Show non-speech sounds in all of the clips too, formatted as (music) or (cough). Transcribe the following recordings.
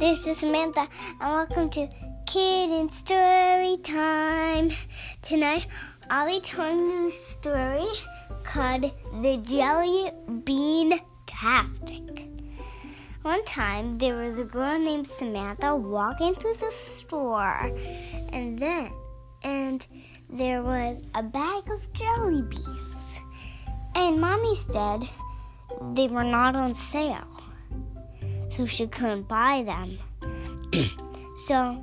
This is Samantha, and welcome to Kid Story Time. Tonight, I'll be telling you a story called The Jelly Bean Tastic. One time, there was a girl named Samantha walking through the store, and then, and there was a bag of jelly beans. And mommy said they were not on sale so she couldn't buy them. (coughs) so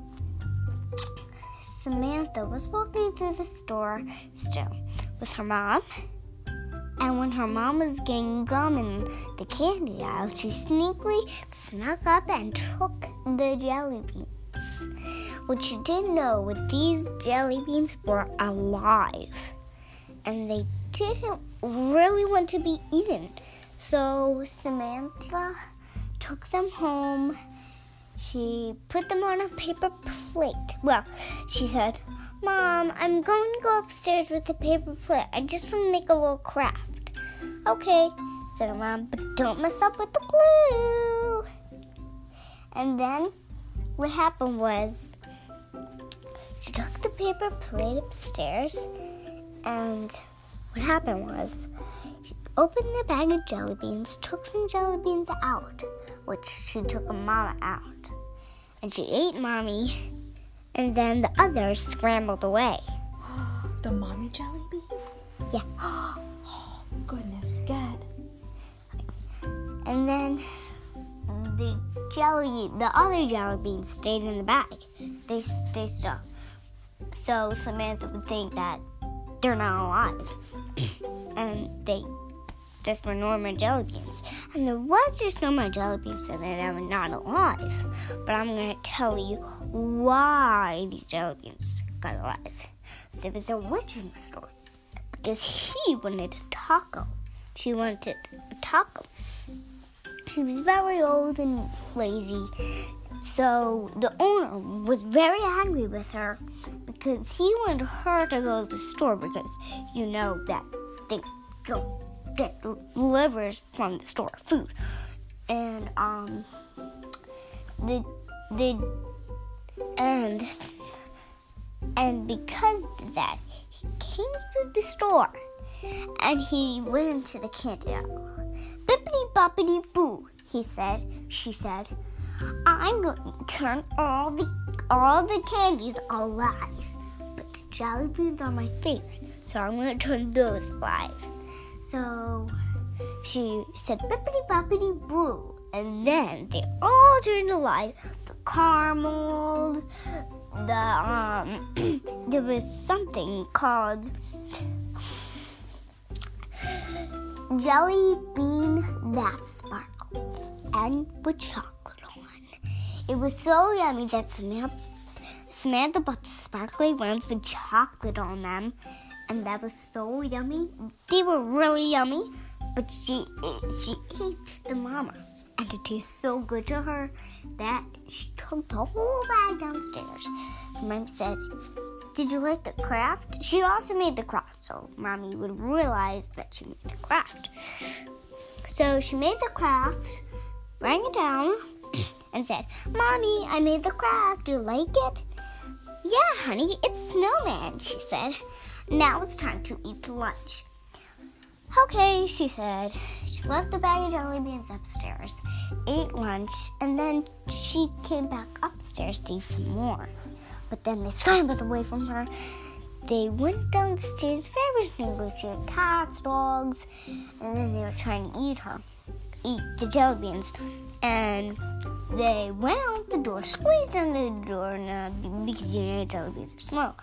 Samantha was walking through the store still with her mom. And when her mom was getting gum in the candy aisle, she sneakily snuck up and took the jelly beans. What she didn't know was these jelly beans were alive. And they didn't really want to be eaten. So Samantha took them home. She put them on a paper plate. Well, she said, Mom, I'm going to go upstairs with the paper plate. I just want to make a little craft. Okay, said her mom, but don't mess up with the glue. And then what happened was she took the paper plate upstairs, and what happened was she opened the bag of jelly beans, took some jelly beans out which she took a mama out. And she ate mommy, and then the others scrambled away. (gasps) the mommy jelly bean? Yeah. (gasps) oh, goodness, good. And then the jelly, the other jelly beans stayed in the bag. They stay stuck. So Samantha would think that they're not alive. (coughs) and they just were normal jelly beans. And there was just normal jelly beans that they were not alive. But I'm going to tell you why these jelly beans got alive. There was a witch in the store because he wanted a taco. She wanted a taco. He was very old and lazy. So the owner was very angry with her because he wanted her to go to the store because you know that things go get delivers from the store food, and um, the the and and because of that, he came to the store, and he went into the candy aisle. Bippity boppity boo, he said. She said, "I'm going to turn all the all the candies alive, but the jelly beans are my favorite, so I'm going to turn those alive." So she said bippity boppity boo. And then they all turned alive. The caramel, the um (clears throat) there was something called jelly bean that sparkles and with chocolate on. It was so yummy that Samantha Samantha bought the sparkly ones with chocolate on them and that was so yummy. They were really yummy, but she she ate the mama, and it tastes so good to her that she took the whole bag downstairs. Mom said, "Did you like the craft?" She also made the craft, so mommy would realize that she made the craft. So she made the craft, rang it down, (clears throat) and said, "Mommy, I made the craft. Do you like it?" Yeah, honey, it's snowman, she said. Now it's time to eat lunch. Okay, she said. She left the bag of jelly beans upstairs, ate lunch, and then she came back upstairs to eat some more. But then they scrambled away from her. They went downstairs very sneakily. She had cats, dogs, and then they were trying to eat her, eat the jelly beans. And they went out the door, squeezed under the door, and, uh, because you know jelly beans are small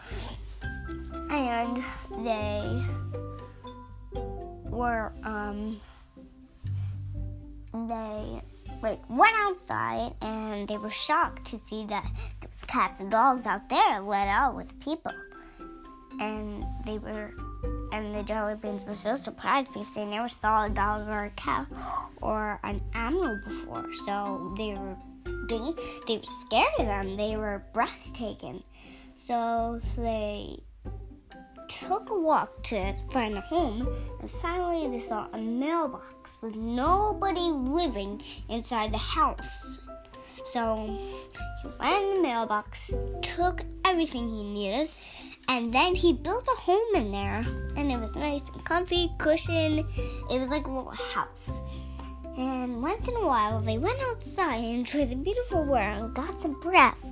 and they were um they like went outside and they were shocked to see that there was cats and dogs out there let out with people. And they were and the jelly beans were so surprised because they never saw a dog or a cat or an animal before. So they were they, they were scared of them. They were breathtaking. So they took a walk to find a home, and finally they saw a mailbox with nobody living inside the house. So he went in the mailbox, took everything he needed, and then he built a home in there. And it was nice and comfy, cushioned. It was like a little house. And once in a while, they went outside and enjoyed the beautiful world and got some breath.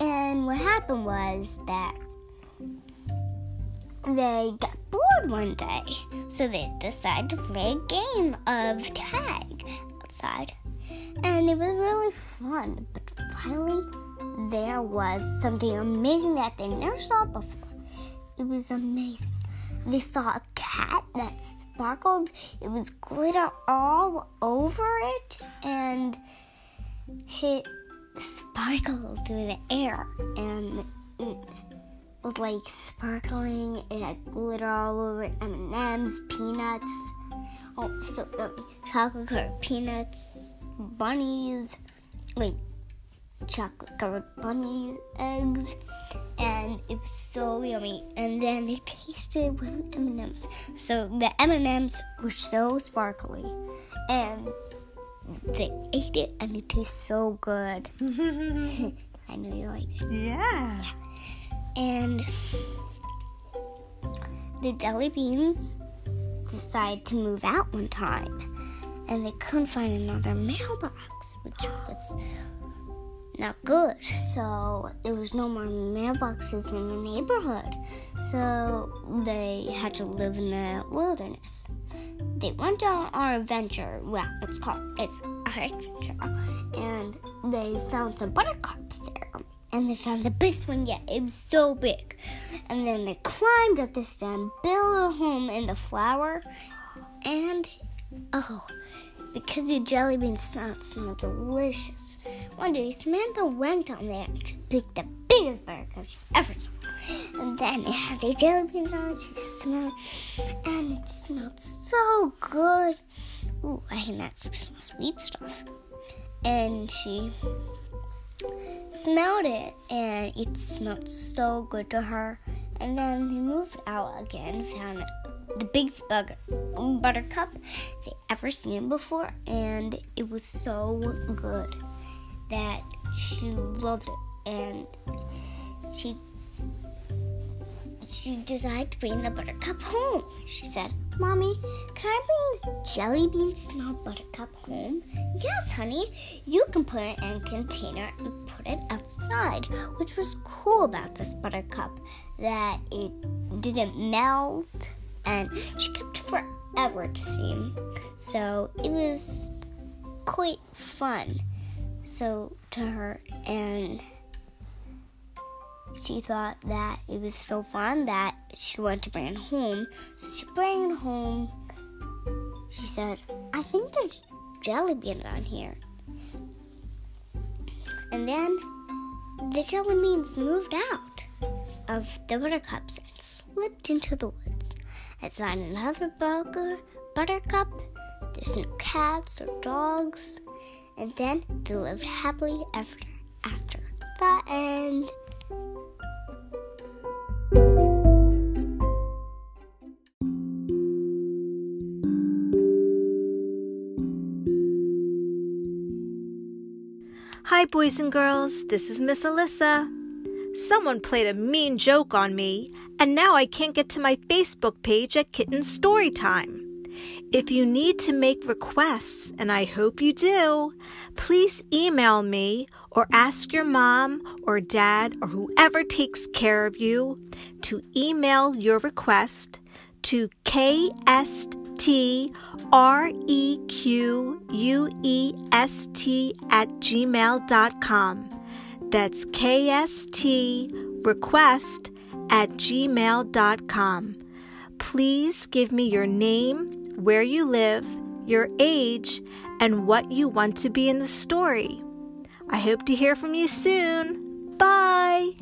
And what happened was that they got bored one day, so they decided to play a game of tag outside. And it was really fun, but finally, there was something amazing that they never saw before. It was amazing. They saw a cat that sparkled. It was glitter all over it, and it sparkled through the air, and it was like sparkling. It had glitter all over it. M&Ms, peanuts. Oh, so uh, chocolate covered peanuts, bunnies, like chocolate covered bunny eggs, and it was so yummy. And then they tasted with M&Ms. So the M&Ms were so sparkly, and they ate it, and it tastes so good. (laughs) (laughs) I know you like it. Yeah. And the jelly beans decided to move out one time, and they couldn't find another mailbox, which was not good. So there was no more mailboxes in the neighborhood. So they had to live in the wilderness. They went on our adventure. Well, it's called it's our adventure, and they found some buttercups there. And they found the biggest one yet. It was so big. And then they climbed up the stem, built a home in the flower, and oh, because the jelly bean smelled smelled delicious. One day Samantha went on there and she picked the biggest buttercup she ever saw. And then it had the jelly beans on it. She smelled, and it smelled so good. Ooh, I hate that smell sweet stuff. And she smelled it, and it smelled so good to her. And then they moved out again, found the biggest bug- buttercup they ever seen before, and it was so good that she loved it, and she she decided to bring the buttercup home. She said, Mommy, can I bring this jelly bean buttercup home? Yes, honey. You can put it in a container and put it outside, which was cool about this buttercup that it didn't melt and she kept it forever to steam. So it was quite fun. So to her and she thought that it was so fun that she wanted to bring it home. So she brought it home. She said, I think there's jelly beans on here. And then the jelly beans moved out of the buttercups and slipped into the woods. I found another burger, buttercup. There's no cats or dogs. And then they lived happily ever after. The end. Hi, boys and girls. This is Miss Alyssa. Someone played a mean joke on me, and now I can't get to my Facebook page at Kid Story Time. If you need to make requests, and I hope you do, please email me or ask your mom or dad or whoever takes care of you to email your request to kstrequest at gmail.com. That's K S T request at gmail.com. Please give me your name, where you live, your age, and what you want to be in the story. I hope to hear from you soon. Bye!